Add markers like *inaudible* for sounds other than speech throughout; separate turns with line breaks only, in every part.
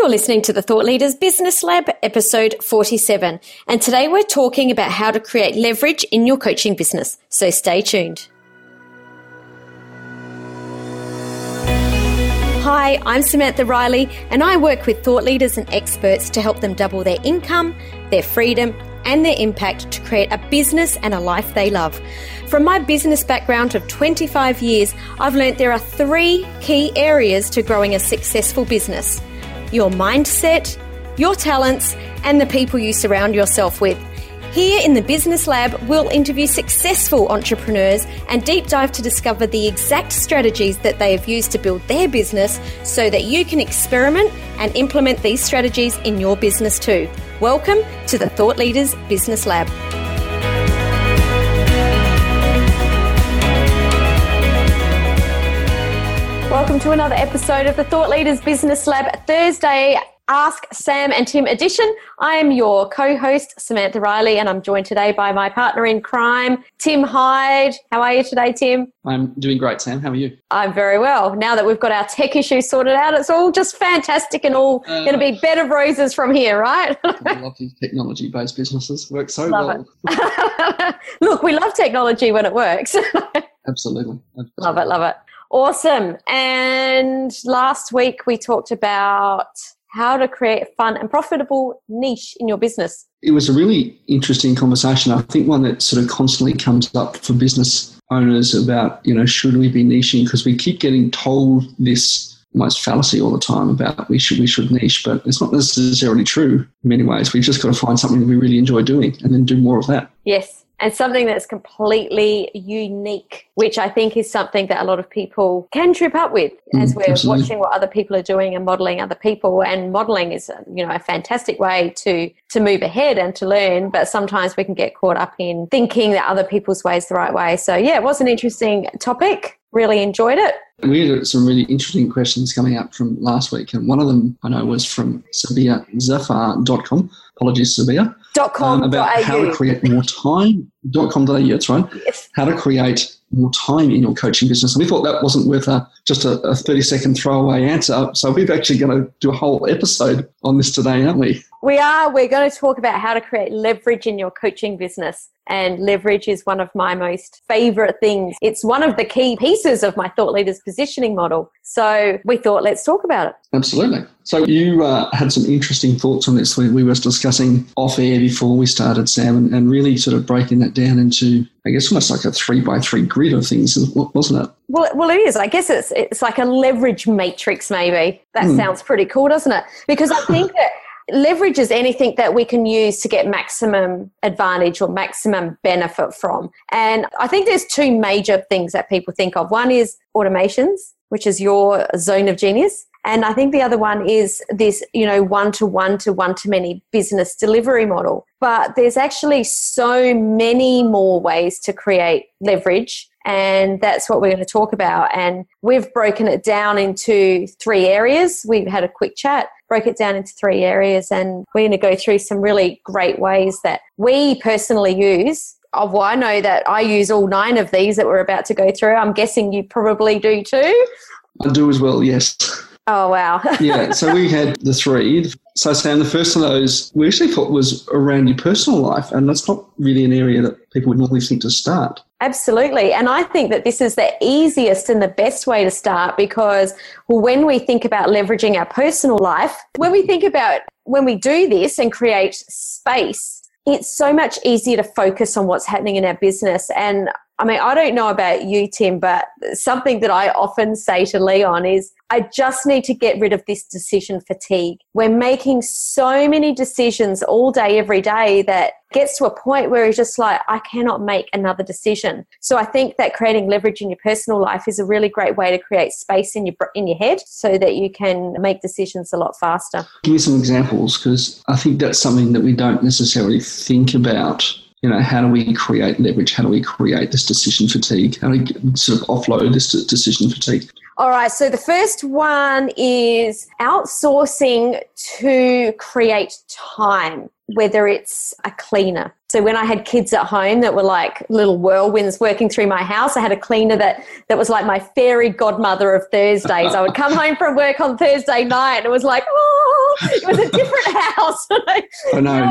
You're listening to the Thought Leaders Business Lab, episode 47. And today we're talking about how to create leverage in your coaching business. So stay tuned. Hi, I'm Samantha Riley, and I work with thought leaders and experts to help them double their income, their freedom, and their impact to create a business and a life they love. From my business background of 25 years, I've learned there are three key areas to growing a successful business your mindset, your talents, and the people you surround yourself with. Here in the Business Lab, we'll interview successful entrepreneurs and deep dive to discover the exact strategies that they have used to build their business so that you can experiment and implement these strategies in your business too. Welcome to the Thought Leaders Business Lab. To another episode of the Thought Leaders Business Lab Thursday Ask Sam and Tim edition. I am your co host, Samantha Riley, and I'm joined today by my partner in crime, Tim Hyde. How are you today, Tim?
I'm doing great, Sam. How are you?
I'm very well. Now that we've got our tech issues sorted out, it's all just fantastic and all uh, going to be bed of roses from here, right? *laughs*
I love these technology based businesses. Work so
love well. *laughs* Look, we love technology when it works.
Absolutely. *laughs* Absolutely.
Love it, love it. Awesome. And last week we talked about how to create a fun and profitable niche in your business.
It was a really interesting conversation. I think one that sort of constantly comes up for business owners about, you know, should we be niching? Because we keep getting told this almost fallacy all the time about we should we should niche, but it's not necessarily true in many ways. We've just got to find something that we really enjoy doing and then do more of that.
Yes and something that's completely unique, which I think is something that a lot of people can trip up with as mm, we're absolutely. watching what other people are doing and modeling other people. And modeling is, you know, a fantastic way to to move ahead and to learn. But sometimes we can get caught up in thinking that other people's way is the right way. So yeah, it was an interesting topic. Really enjoyed it.
We had some really interesting questions coming up from last week, and one of them I know was from SabiaZafar.com. Apologies, Sabia.
Dot com.
Um, about how to create more time. Dot com.au, that's right.
Yes.
How to create more time in your coaching business. And we thought that wasn't worth a, just a, a 30 second throwaway answer. So we've actually going to do a whole episode on this today, aren't we?
We are. We're going to talk about how to create leverage in your coaching business. And leverage is one of my most favorite things. It's one of the key pieces of my thought leaders positioning model. So we thought, let's talk about it.
Absolutely. So you uh, had some interesting thoughts on this. We, we were discussing off air before we started, Sam, and, and really sort of breaking that down into, I guess, almost like a three by three grid of things, wasn't it?
Well, well, it is. I guess it's it's like a leverage matrix. Maybe that mm. sounds pretty cool, doesn't it? Because I think that leverage is anything that we can use to get maximum advantage or maximum benefit from. And I think there's two major things that people think of. One is automations, which is your zone of genius. And I think the other one is this, you know, one to one to one to many business delivery model. But there's actually so many more ways to create leverage. And that's what we're going to talk about. And we've broken it down into three areas. We've had a quick chat, broke it down into three areas, and we're going to go through some really great ways that we personally use of well, I know that I use all nine of these that we're about to go through. I'm guessing you probably do too.
I do as well, yes.
Oh, wow. *laughs*
yeah, so we had the three. So, Sam, the first of those we actually thought was around your personal life, and that's not really an area that people would normally think to start.
Absolutely. And I think that this is the easiest and the best way to start because when we think about leveraging our personal life, when we think about when we do this and create space, it's so much easier to focus on what's happening in our business. And I mean, I don't know about you, Tim, but something that I often say to Leon is I just need to get rid of this decision fatigue. We're making so many decisions all day, every day that gets to a point where he's just like, I cannot make another decision. So I think that creating leverage in your personal life is a really great way to create space in your in your head so that you can make decisions a lot faster.
Give me some examples because I think that's something that we don't necessarily think about you know, how do we create leverage? How do we create this decision fatigue? How do we sort of offload this decision fatigue?
All right. So the first one is outsourcing to create time, whether it's a cleaner. So when I had kids at home that were like little whirlwinds working through my house, I had a cleaner that, that was like my fairy godmother of Thursdays. I would come home from work on Thursday night and it was like, oh, it was a different *laughs* house. *laughs*
I know.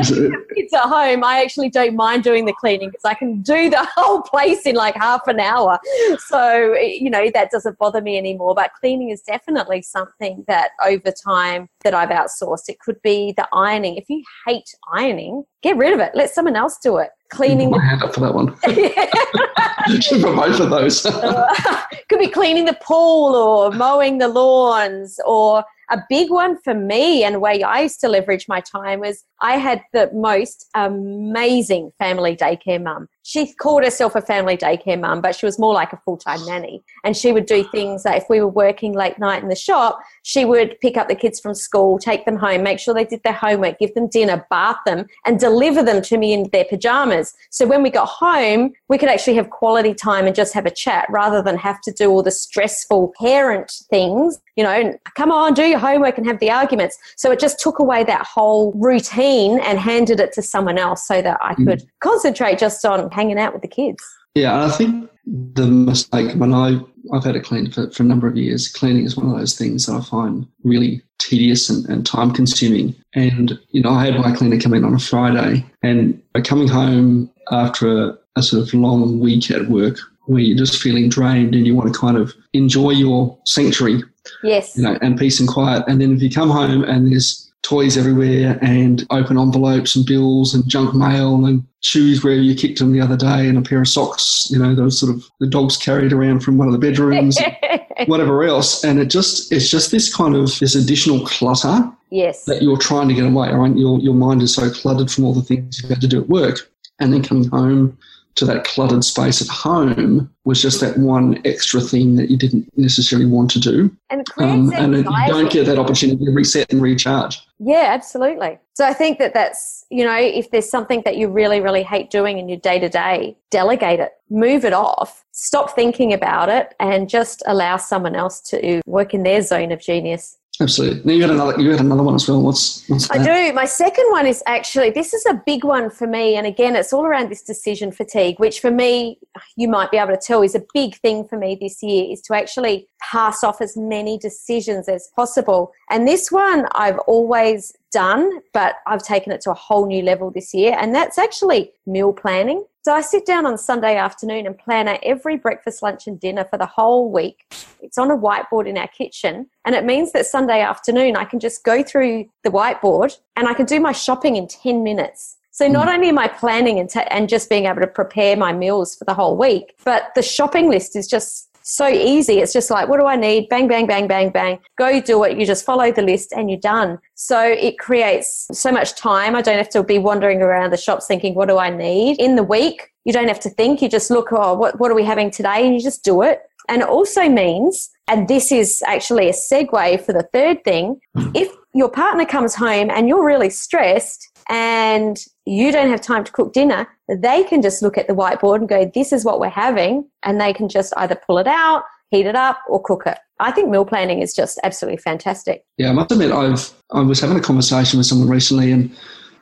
kids at home, I actually don't mind doing the cleaning because I can do the *laughs* whole place in like half an hour. So, you know, that doesn't bother me anymore. But cleaning is definitely something that over time that I've outsourced. It could be the ironing. If you hate ironing, get rid of it. Let someone else do it. Cleaning.
My hand up for that one. for both of those.
uh, could be cleaning the pool or mowing the lawns or a big one for me and way I used to leverage my time was I had the most amazing family daycare mum. She called herself a family daycare mum, but she was more like a full time nanny. And she would do things that if we were working late night in the shop, she would pick up the kids from school, take them home, make sure they did their homework, give them dinner, bath them, and deliver them to me in their pajamas. So when we got home, we could actually have quality time and just have a chat rather than have to do all the stressful parent things. You know, come on, do your homework and have the arguments. So it just took away that whole routine and handed it to someone else so that I could mm. concentrate just on hanging out with the kids.
Yeah, I think the mistake when I I've had it cleaned for, for a number of years. Cleaning is one of those things that I find really tedious and, and time consuming. And you know, I had my cleaner come in on a Friday, and coming home after a, a sort of long week at work where you're just feeling drained and you want to kind of enjoy your sanctuary,
yes,
you know, and peace and quiet. And then if you come home and there's toys everywhere and open envelopes and bills and junk mail and shoes where you kicked them the other day and a pair of socks, you know, those sort of the dogs carried around from one of the bedrooms, *laughs* whatever else. And it just, it's just this kind of, this additional clutter.
Yes.
That you're trying to get away. Right? Your, your mind is so cluttered from all the things you've had to do at work. And then coming home to that cluttered space at home was just that one extra thing that you didn't necessarily want to do.
And, um,
and you don't get that opportunity to reset and recharge.
Yeah, absolutely. So I think that that's, you know, if there's something that you really, really hate doing in your day to day, delegate it, move it off, stop thinking about it, and just allow someone else to work in their zone of genius.
Absolutely. Now you had another. You had another one as well. What's, what's
that? I do. My second one is actually this is a big one for me, and again, it's all around this decision fatigue, which for me, you might be able to tell, is a big thing for me this year. Is to actually pass off as many decisions as possible, and this one I've always done, but I've taken it to a whole new level this year, and that's actually meal planning. So I sit down on Sunday afternoon and plan out every breakfast, lunch, and dinner for the whole week. It's on a whiteboard in our kitchen. And it means that Sunday afternoon, I can just go through the whiteboard and I can do my shopping in 10 minutes. So not hmm. only am I planning and, t- and just being able to prepare my meals for the whole week, but the shopping list is just so easy. It's just like, what do I need? Bang, bang, bang, bang, bang. Go do it. You just follow the list and you're done. So it creates so much time. I don't have to be wandering around the shops thinking, what do I need? In the week, you don't have to think. You just look, oh, what, what are we having today? And you just do it. And it also means, and this is actually a segue for the third thing, if your partner comes home and you're really stressed and you don't have time to cook dinner, they can just look at the whiteboard and go, this is what we're having. And they can just either pull it out, heat it up, or cook it. I think meal planning is just absolutely fantastic.
Yeah, I must admit, I've, I was having a conversation with someone recently and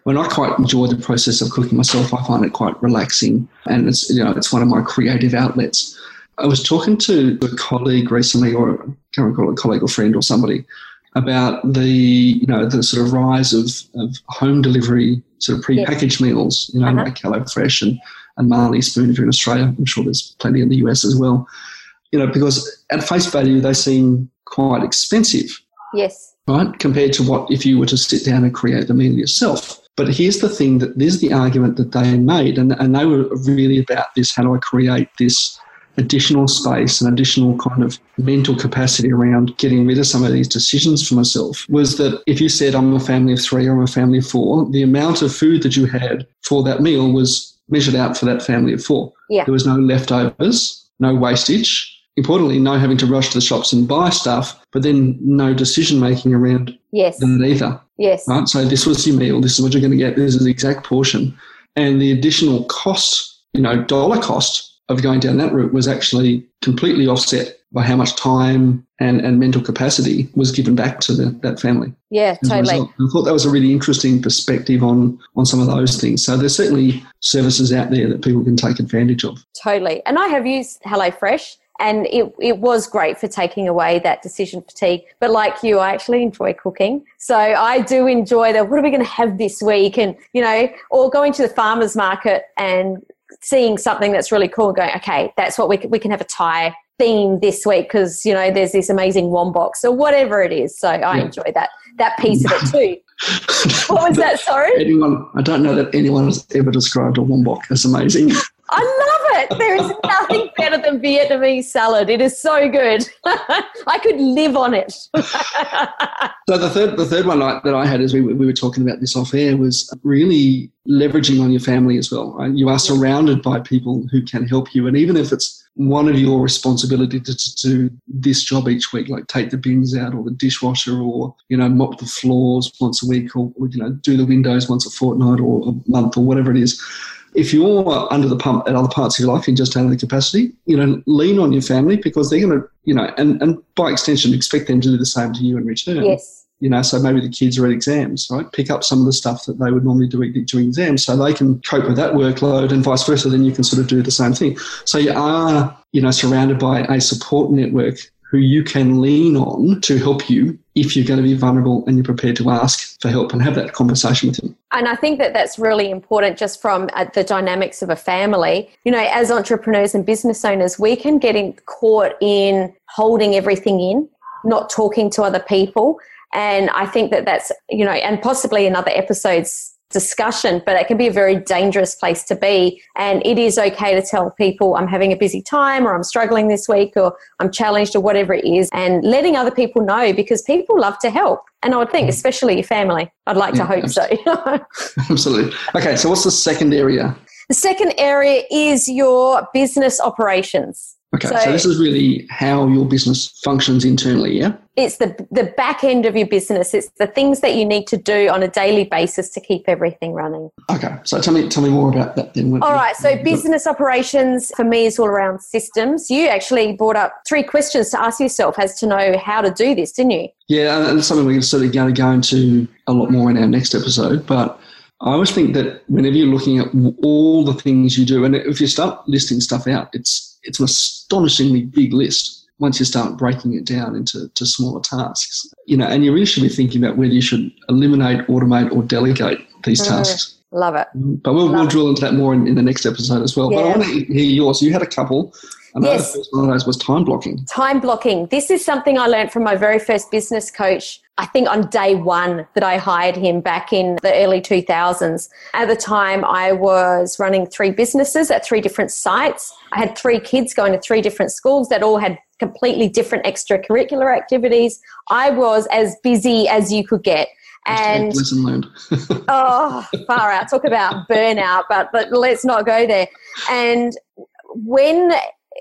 when I quite enjoy the process of cooking myself, I find it quite relaxing and it's, you know, it's one of my creative outlets. I was talking to a colleague recently, or I can't recall a colleague or friend or somebody, about the you know the sort of rise of, of home delivery sort of pre-packaged yes. meals, you know, uh-huh. like HelloFresh and and Marley Spoon if you're in Australia. I'm sure there's plenty in the US as well. You know, because at face value they seem quite expensive.
Yes.
Right, compared to what if you were to sit down and create the meal yourself. But here's the thing that there's the argument that they made, and, and they were really about this: how do I create this additional space and additional kind of mental capacity around getting rid of some of these decisions for myself was that if you said I'm a family of three or I'm a family of four, the amount of food that you had for that meal was measured out for that family of four.
Yeah.
There was no leftovers, no wastage. Importantly, no having to rush to the shops and buy stuff, but then no decision making around
yes.
that either.
Yes.
Right. So this was your meal. This is what you're going to get. This is the exact portion, and the additional cost, you know, dollar cost of going down that route was actually completely offset by how much time and, and mental capacity was given back to the, that family.
Yeah, totally. I
thought that was a really interesting perspective on, on some of those things. So there's certainly services out there that people can take advantage of.
Totally. And I have used HelloFresh and it, it was great for taking away that decision fatigue. But like you, I actually enjoy cooking. So I do enjoy the what are we going to have this week? And, you know, or going to the farmer's market and seeing something that's really cool and going, okay, that's what we can, we can have a Thai theme this week because, you know, there's this amazing womboks or whatever it is. So I yeah. enjoy that, that piece of it too. *laughs* what was that? Sorry?
Anyone, I don't know that anyone has ever described a wombok as amazing. *laughs*
I love it. There is nothing better than Vietnamese salad. It is so good. *laughs* I could live on it. *laughs*
so the third, the third one that I had as we, we were talking about this off air was really leveraging on your family as well. Right? You are surrounded by people who can help you, and even if it's one of your responsibility to, to, do this job each week, like take the bins out or the dishwasher or, you know, mop the floors once a week or, you know, do the windows once a fortnight or a month or whatever it is if you're under the pump at other parts of your life and just have the capacity, you know, lean on your family because they're going to, you know, and, and by extension, expect them to do the same to you in return.
Yes.
You know, so maybe the kids are at exams, right? Pick up some of the stuff that they would normally do during exams so they can cope with that workload and vice versa. Then you can sort of do the same thing. So you are, you know, surrounded by a support network who you can lean on to help you if you're going to be vulnerable and you're prepared to ask for help and have that conversation with them.
And I think that that's really important just from uh, the dynamics of a family. You know, as entrepreneurs and business owners, we can get in, caught in holding everything in, not talking to other people. And I think that that's, you know, and possibly in other episodes discussion, but it can be a very dangerous place to be. And it is okay to tell people I'm having a busy time or I'm struggling this week or I'm challenged or whatever it is and letting other people know because people love to help. And I would think, mm. especially your family, I'd like yeah, to hope
absolutely.
so. *laughs* *laughs*
absolutely. Okay, so what's the second area?
The second area is your business operations.
Okay, so, so, this is really how your business functions internally, yeah?
It's the the back end of your business. It's the things that you need to do on a daily basis to keep everything running.
Okay, so tell me tell me more about that then.
All right, so business operations for me is all around systems. You actually brought up three questions to ask yourself as to know how to do this, didn't you?
Yeah, and something we're sort of going to go into a lot more in our next episode, but I always think that whenever you're looking at all the things you do, and if you start listing stuff out, it's it's an astonishingly big list once you start breaking it down into to smaller tasks. You know, and you really should be thinking about whether you should eliminate, automate, or delegate these mm, tasks.
Love it.
But we'll, we'll drill into that more in, in, the next episode as well. Yeah. But I want to hear yours. You had a couple. Know yes. first one of those was time blocking.
Time blocking. This is something I learned from my very first business coach I think on day one that I hired him back in the early 2000s. At the time, I was running three businesses at three different sites. I had three kids going to three different schools that all had completely different extracurricular activities. I was as busy as you could get. And *laughs* oh, far out. Talk about burnout, but but let's not go there. And when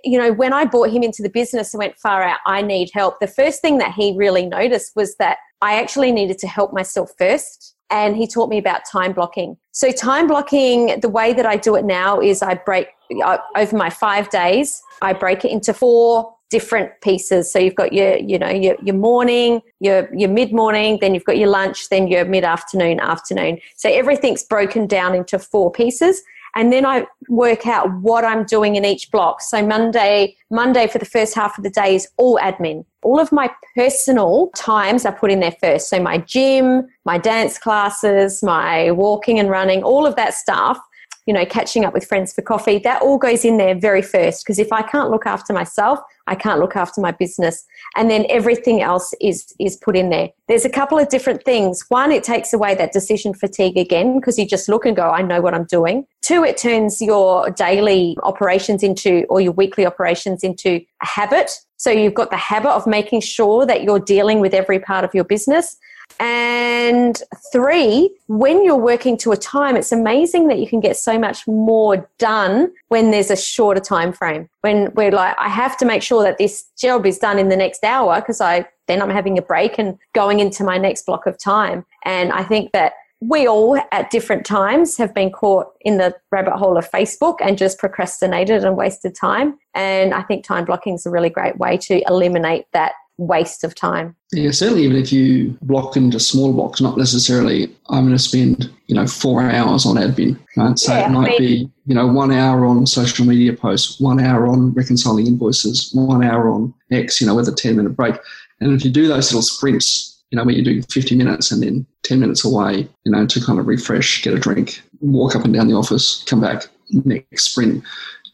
you know, when I brought him into the business and went far out, I need help. The first thing that he really noticed was that I actually needed to help myself first. And he taught me about time blocking. So, time blocking, the way that I do it now is I break uh, over my five days, I break it into four different pieces. So you've got your, you know, your, your morning, your, your mid morning, then you've got your lunch, then your mid afternoon, afternoon. So everything's broken down into four pieces and then I work out what I'm doing in each block. So Monday, Monday for the first half of the day is all admin. All of my personal times are put in there first. So my gym, my dance classes, my walking and running, all of that stuff you know, catching up with friends for coffee, that all goes in there very first. Because if I can't look after myself, I can't look after my business. And then everything else is, is put in there. There's a couple of different things. One, it takes away that decision fatigue again, because you just look and go, I know what I'm doing. Two, it turns your daily operations into, or your weekly operations into a habit. So you've got the habit of making sure that you're dealing with every part of your business. And three, when you're working to a time, it's amazing that you can get so much more done when there's a shorter time frame. When we're like, I have to make sure that this job is done in the next hour because I then I'm having a break and going into my next block of time. And I think that we all at different times have been caught in the rabbit hole of Facebook and just procrastinated and wasted time. And I think time blocking is a really great way to eliminate that waste of time.
Yeah, certainly even if you block into small blocks, not necessarily I'm going to spend, you know, four hours on admin. Right? So yeah, it might I mean, be, you know, one hour on social media posts, one hour on reconciling invoices, one hour on X, you know, with a 10 minute break. And if you do those little sprints, you know, where you're doing 50 minutes and then 10 minutes away, you know, to kind of refresh, get a drink, walk up and down the office, come back, next sprint,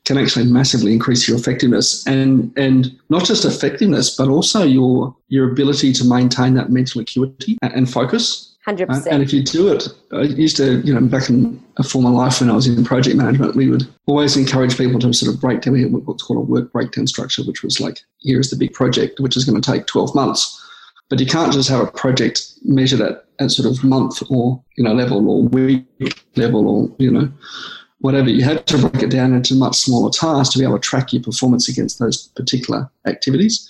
can actually massively increase your effectiveness and and not just effectiveness but also your your ability to maintain that mental acuity and focus
100%.
Uh, and if you do it, I used to, you know, back in a former life when I was in project management, we would always encourage people to sort of break down what's called a work breakdown structure, which was like, here's the big project, which is going to take 12 months. But you can't just have a project measured at, at sort of month or, you know, level or week level or, you know, whatever, you had to break it down into much smaller tasks to be able to track your performance against those particular activities.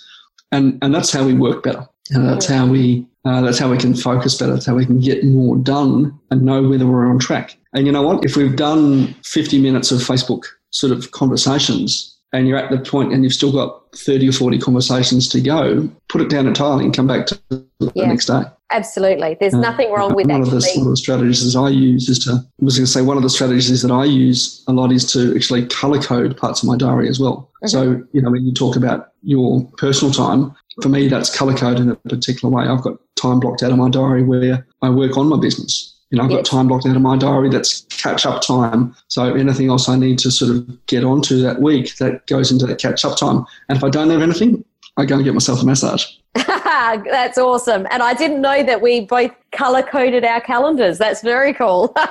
And, and that's how we work better. And that's how we uh, that's how we can focus better. That's how we can get more done and know whether we're on track. And you know what? If we've done 50 minutes of Facebook sort of conversations and you're at the point and you've still got 30 or 40 conversations to go, put it down entirely and come back to yeah. the next day.
Absolutely. There's uh, nothing wrong with
one
actually.
Of the, one of the strategies that I use is to, I was going to say, one of the strategies that I use a lot is to actually color code parts of my diary as well. Mm-hmm. So, you know, when you talk about your personal time, for me, that's color coded in a particular way. I've got time blocked out of my diary where I work on my business. You know, I've got time blocked out of my diary that's catch up time. So anything else I need to sort of get onto that week, that goes into that catch up time. And if I don't have anything, I go and get myself a massage. *laughs*
That's awesome. And I didn't know that we both color coded our calendars. That's very cool. *laughs*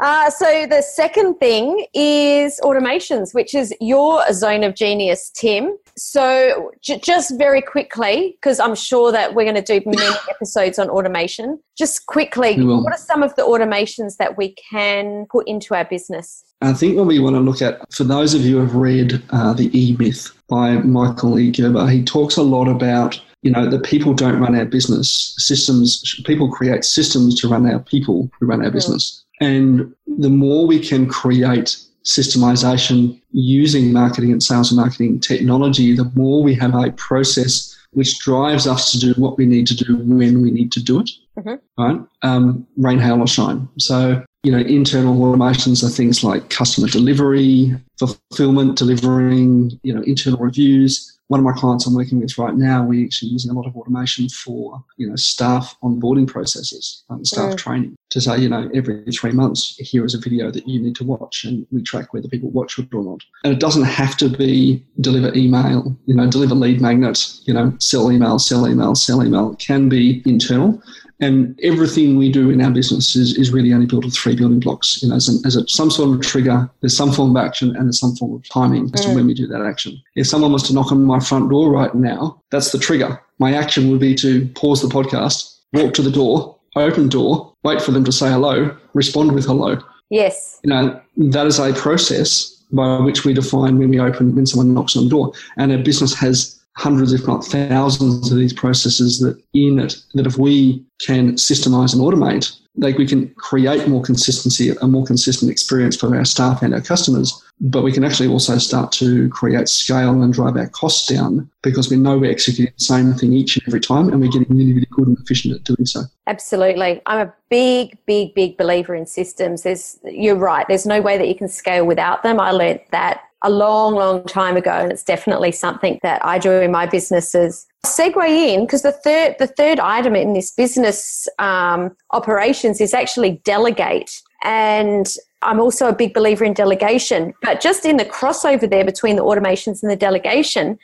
Uh, so the second thing is automations, which is your zone of genius, Tim. So j- just very quickly, because I'm sure that we're going to do many *laughs* episodes on automation. Just quickly, what are some of the automations that we can put into our business?
I think what we want to look at, for those of you who have read uh, The E Myth by Michael E. Gerber, he talks a lot about you know that people don't run our business systems people create systems to run our people who run our mm. business and the more we can create systemization using marketing and sales and marketing technology, the more we have a process which drives us to do what we need to do when we need to do it. Mm-hmm. Right? Um, rain, hail, or shine. So, you know, internal automations are things like customer delivery, fulfillment, delivering, you know, internal reviews, one of my clients I'm working with right now, we're actually using a lot of automation for, you know, staff onboarding processes, um, staff training to say, you know, every three months, here is a video that you need to watch and we track whether people watch it or not. And it doesn't have to be deliver email, you know, deliver lead magnet, you know, sell email, sell email, sell email. It can be internal and everything we do in our business is, is really only built of three building blocks. You know, as, an, as a, some sort of trigger, there's some form of action, and there's some form of timing as to mm. when we do that action. If someone was to knock on my front door right now, that's the trigger. My action would be to pause the podcast, walk to the door, open door, wait for them to say hello, respond with hello.
Yes.
You know, that is a process by which we define when we open, when someone knocks on the door. And a business has hundreds, if not thousands, of these processes that in it that if we can systemize and automate, like we can create more consistency, a more consistent experience for our staff and our customers. But we can actually also start to create scale and drive our costs down because we know we're executing the same thing each and every time and we're getting really, really good and efficient at doing so.
Absolutely. I'm a big, big, big believer in systems. There's you're right. There's no way that you can scale without them. I learned that a long, long time ago, and it's definitely something that I do in my businesses. Segue in because the third the third item in this business um, operations is actually delegate, and I'm also a big believer in delegation. But just in the crossover there between the automations and the delegation,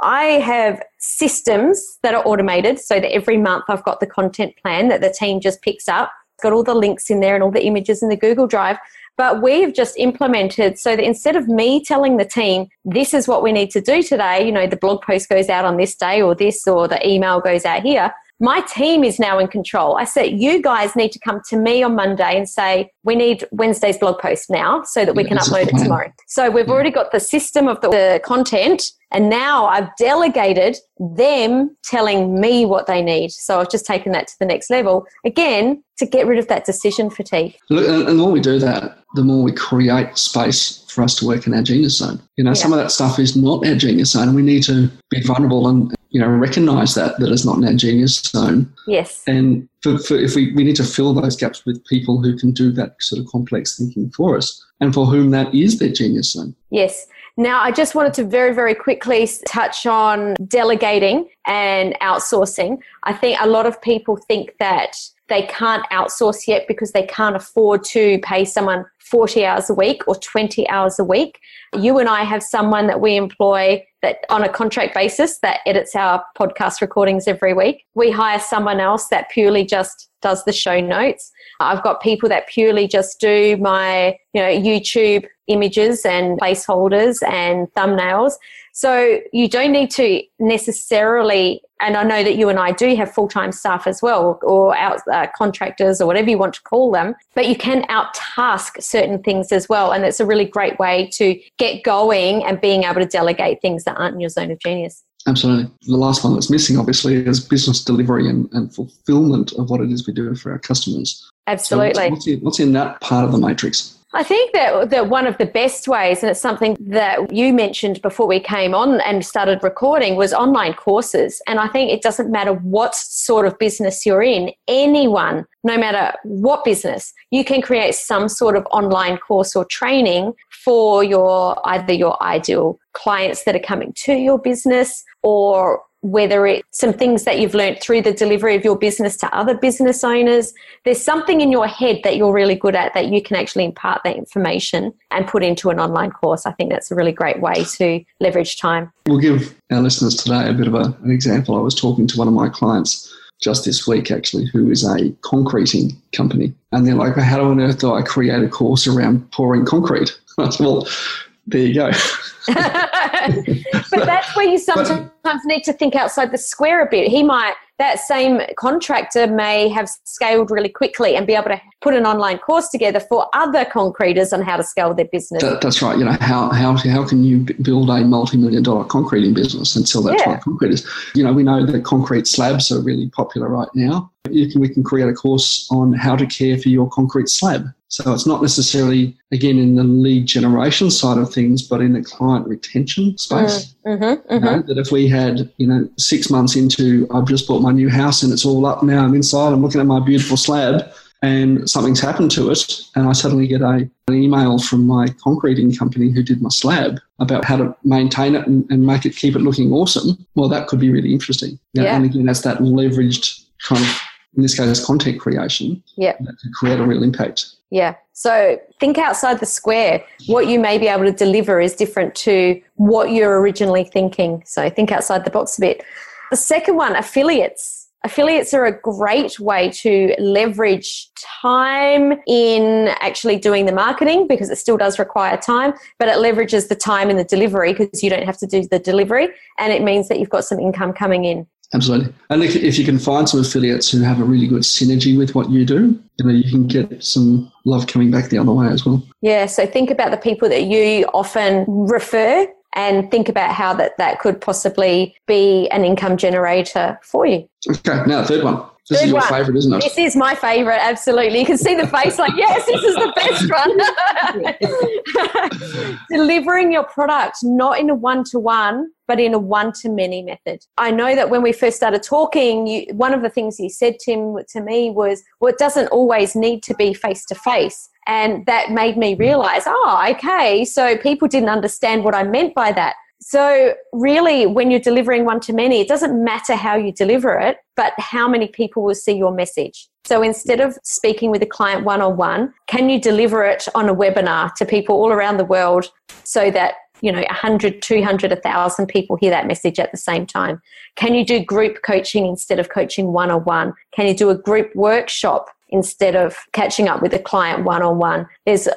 I have systems that are automated so that every month I've got the content plan that the team just picks up. got all the links in there and all the images in the Google Drive. But we've just implemented so that instead of me telling the team, this is what we need to do today, you know, the blog post goes out on this day or this, or the email goes out here, my team is now in control. I said, you guys need to come to me on Monday and say, we need Wednesday's blog post now so that we can upload it tomorrow. So we've already got the system of the, the content And now I've delegated them telling me what they need. So I've just taken that to the next level. Again, to get rid of that decision fatigue.
Look, and the more we do that, the more we create space for us to work in our genius zone. You know, yeah. some of that stuff is not our genius zone. We need to be vulnerable and you know recognize that that is not in our genius zone.
Yes.
And for, for if we, we need to fill those gaps with people who can do that sort of complex thinking for us and for whom that is their genius zone.
Yes. Now, I just wanted to very, very quickly touch on delegating and outsourcing. I think a lot of people think that they can't outsource yet because they can't afford to pay someone 40 hours a week or 20 hours a week. You and I have someone that we employ that on a contract basis that edits our podcast recordings every week. We hire someone else that purely just does the show notes. I've got people that purely just do my, you know, YouTube images and placeholders and thumbnails. So you don't need to necessarily, and I know that you and I do have full time staff as well, or out uh, contractors or whatever you want to call them, but you can out task certain things as well. And it's a really great way to get going and being able to delegate things that aren't in your zone of genius.
Absolutely. The last one that's missing, obviously, is business delivery and, and fulfillment of what it is we do for our customers.
Absolutely.
So what's, in, what's in that part of the matrix?
I think that, that one of the best ways, and it's something that you mentioned before we came on and started recording, was online courses. And I think it doesn't matter what sort of business you're in, anyone, no matter what business, you can create some sort of online course or training for your either your ideal clients that are coming to your business or whether it's some things that you've learned through the delivery of your business to other business owners. There's something in your head that you're really good at that you can actually impart that information and put into an online course. I think that's a really great way to leverage time.
We'll give our listeners today a bit of a, an example. I was talking to one of my clients just this week, actually, who is a concreting company. And they're like, how on earth do I create a course around pouring concrete? *laughs* Well, there you go. *laughs* *laughs*
but that's where you sometimes need to think outside the square a bit. He might, that same contractor may have scaled really quickly and be able to put an online course together for other concreters on how to scale their business.
That, that's right. You know, how, how, how can you build a multi-million dollar concreting business and sell that yeah. to our concreters? You know, we know that concrete slabs are really popular right now. Can, we can create a course on how to care for your concrete slab so it's not necessarily, again, in the lead generation side of things, but in the client retention space. Mm, mm-hmm, mm-hmm. You know, that if we had, you know, six months into, I've just bought my new house and it's all up now, I'm inside, I'm looking at my beautiful slab and something's happened to it, and I suddenly get a, an email from my concreting company who did my slab about how to maintain it and, and make it, keep it looking awesome. Well, that could be really interesting.
Yeah.
And again, that's that leveraged kind of, in this case, content creation.
Yeah.
Could create a real impact.
Yeah. So think outside the square. What you may be able to deliver is different to what you're originally thinking. So think outside the box a bit. The second one, affiliates. Affiliates are a great way to leverage time in actually doing the marketing because it still does require time, but it leverages the time in the delivery because you don't have to do the delivery and it means that you've got some income coming in.
Absolutely. And if, if you can find some affiliates who have a really good synergy with what you do, you know, you can get some love coming back the other way as well.
Yeah. So think about the people that you often refer and think about how that, that could possibly be an income generator for you.
Okay. Now, third one. This is your one. favourite, isn't it?
This is my favourite, absolutely. You can see the face like, yes, this is the best one. *laughs* Delivering your product, not in a one to one, but in a one to many method. I know that when we first started talking, you, one of the things you said, Tim, to me was, well, it doesn't always need to be face to face. And that made me realize, oh, okay, so people didn't understand what I meant by that. So, really, when you're delivering one to many, it doesn't matter how you deliver it, but how many people will see your message. So, instead of speaking with a client one on one, can you deliver it on a webinar to people all around the world so that you know 100 200 1000 people hear that message at the same time can you do group coaching instead of coaching one on one can you do a group workshop instead of catching up with a client one on one. There's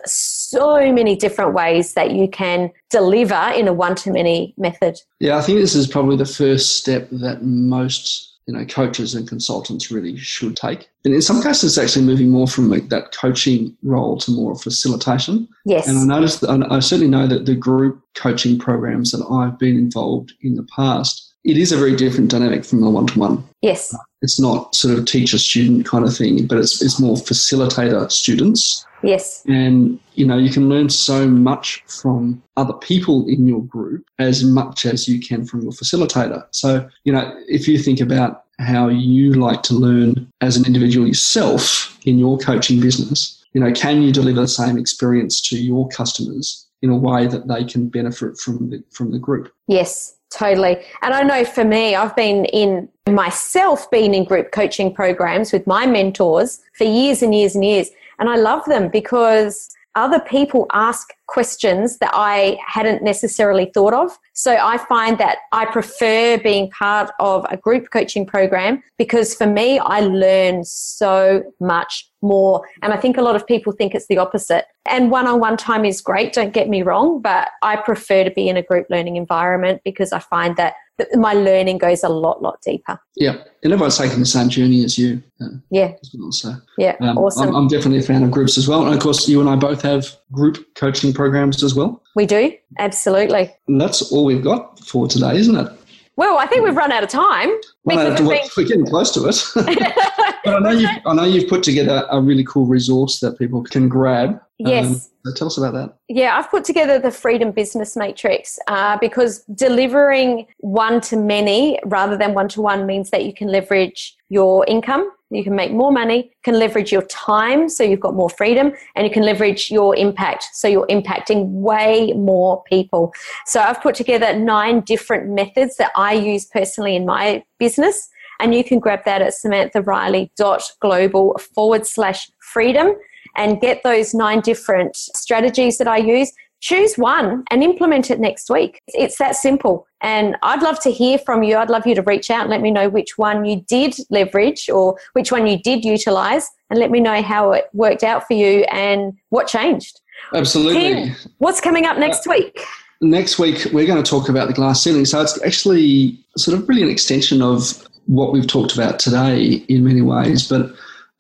so many different ways that you can deliver in a one to many method.
Yeah, I think this is probably the first step that most you know coaches and consultants really should take. And in some cases, it's actually moving more from like that coaching role to more facilitation.
Yes.
And I noticed, that, I certainly know that the group coaching programs that I've been involved in the past, it is a very different dynamic from the one to one.
Yes.
It's not sort of teacher student kind of thing, but it's, it's more facilitator students.
Yes.
And, you know, you can learn so much from other people in your group as much as you can from your facilitator. So, you know, if you think about how you like to learn as an individual yourself in your coaching business, you know, can you deliver the same experience to your customers in a way that they can benefit from the, from the group?
Yes. Totally. And I know for me, I've been in myself, been in group coaching programs with my mentors for years and years and years. And I love them because other people ask questions that I hadn't necessarily thought of. So I find that I prefer being part of a group coaching program because for me, I learn so much more. And I think a lot of people think it's the opposite. And one on one time is great, don't get me wrong, but I prefer to be in a group learning environment because I find that my learning goes a lot, lot deeper.
Yeah. And everyone's taking the same journey as you.
Uh, yeah.
Well, so,
yeah. Um, awesome.
I'm, I'm, definitely a fan of groups as well. And of course, you and I both have group coaching programs as well.
We do. Absolutely.
And that's all we've got for today, isn't it?
Well, I think we've run out of time.
Well, we're getting close to it. *laughs* but I know, you've, I know you've put together a really cool resource that people can grab.
Yes. Um,
tell us about that.
Yeah, I've put together the Freedom Business Matrix uh, because delivering one to many rather than one to one means that you can leverage your income, you can make more money, can leverage your time so you've got more freedom, and you can leverage your impact so you're impacting way more people. So I've put together nine different methods that I use personally in my business. And you can grab that at samanthariley.global forward slash freedom and get those nine different strategies that I use. Choose one and implement it next week. It's that simple. And I'd love to hear from you. I'd love you to reach out and let me know which one you did leverage or which one you did utilize and let me know how it worked out for you and what changed.
Absolutely.
what's coming up next uh, week?
Next week, we're going to talk about the glass ceiling. So it's actually sort of really an extension of what we've talked about today in many ways. But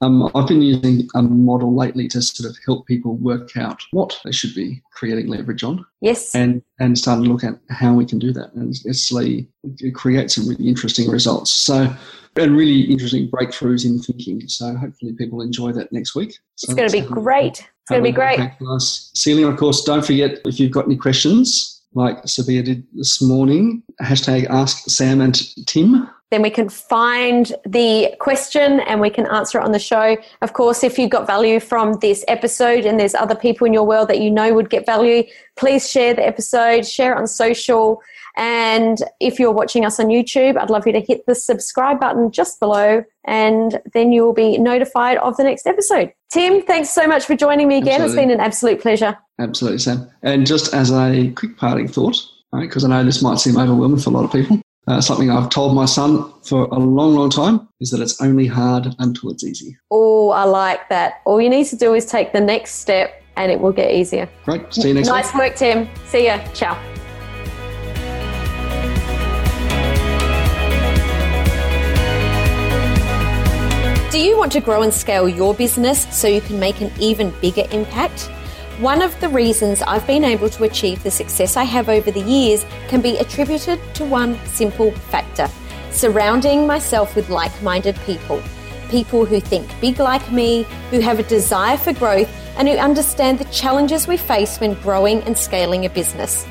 um, I've been using a model lately to sort of help people work out what they should be creating leverage on.
Yes.
And and starting to look at how we can do that. And actually it creates some really interesting results. So and really interesting breakthroughs in thinking. So hopefully people enjoy that next week. So
it's going to be great. It's going to be great.
Celia, of course, don't forget if you've got any questions, like Sabia did this morning, hashtag ask Sam and Tim
then we can find the question and we can answer it on the show. Of course, if you got value from this episode and there's other people in your world that you know would get value, please share the episode, share it on social. And if you're watching us on YouTube, I'd love you to hit the subscribe button just below, and then you will be notified of the next episode. Tim, thanks so much for joining me again. Absolutely. It's been an absolute pleasure.
Absolutely, Sam. And just as a quick parting thought, because right, I know this might seem overwhelming for a lot of people, uh, something I've told my son for a long, long time is that it's only hard until it's easy.
Oh, I like that. All you need to do is take the next step and it will get easier.
Great. See you next
nice
week.
Nice work, Tim. See ya. Ciao. Do you want to grow and scale your business so you can make an even bigger impact? One of the reasons I've been able to achieve the success I have over the years can be attributed to one simple factor surrounding myself with like minded people. People who think big like me, who have a desire for growth, and who understand the challenges we face when growing and scaling a business.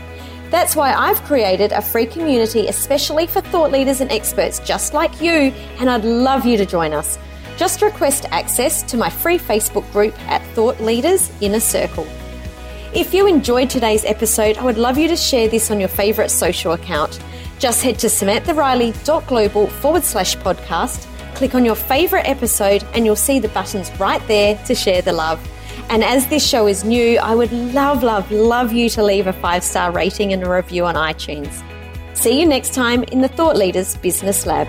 That's why I've created a free community especially for thought leaders and experts just like you, and I'd love you to join us. Just request access to my free Facebook group at Thought Leaders Inner Circle. If you enjoyed today's episode, I would love you to share this on your favourite social account. Just head to samanthariley.global forward slash podcast, click on your favourite episode, and you'll see the buttons right there to share the love. And as this show is new, I would love, love, love you to leave a five star rating and a review on iTunes. See you next time in the Thought Leaders Business Lab.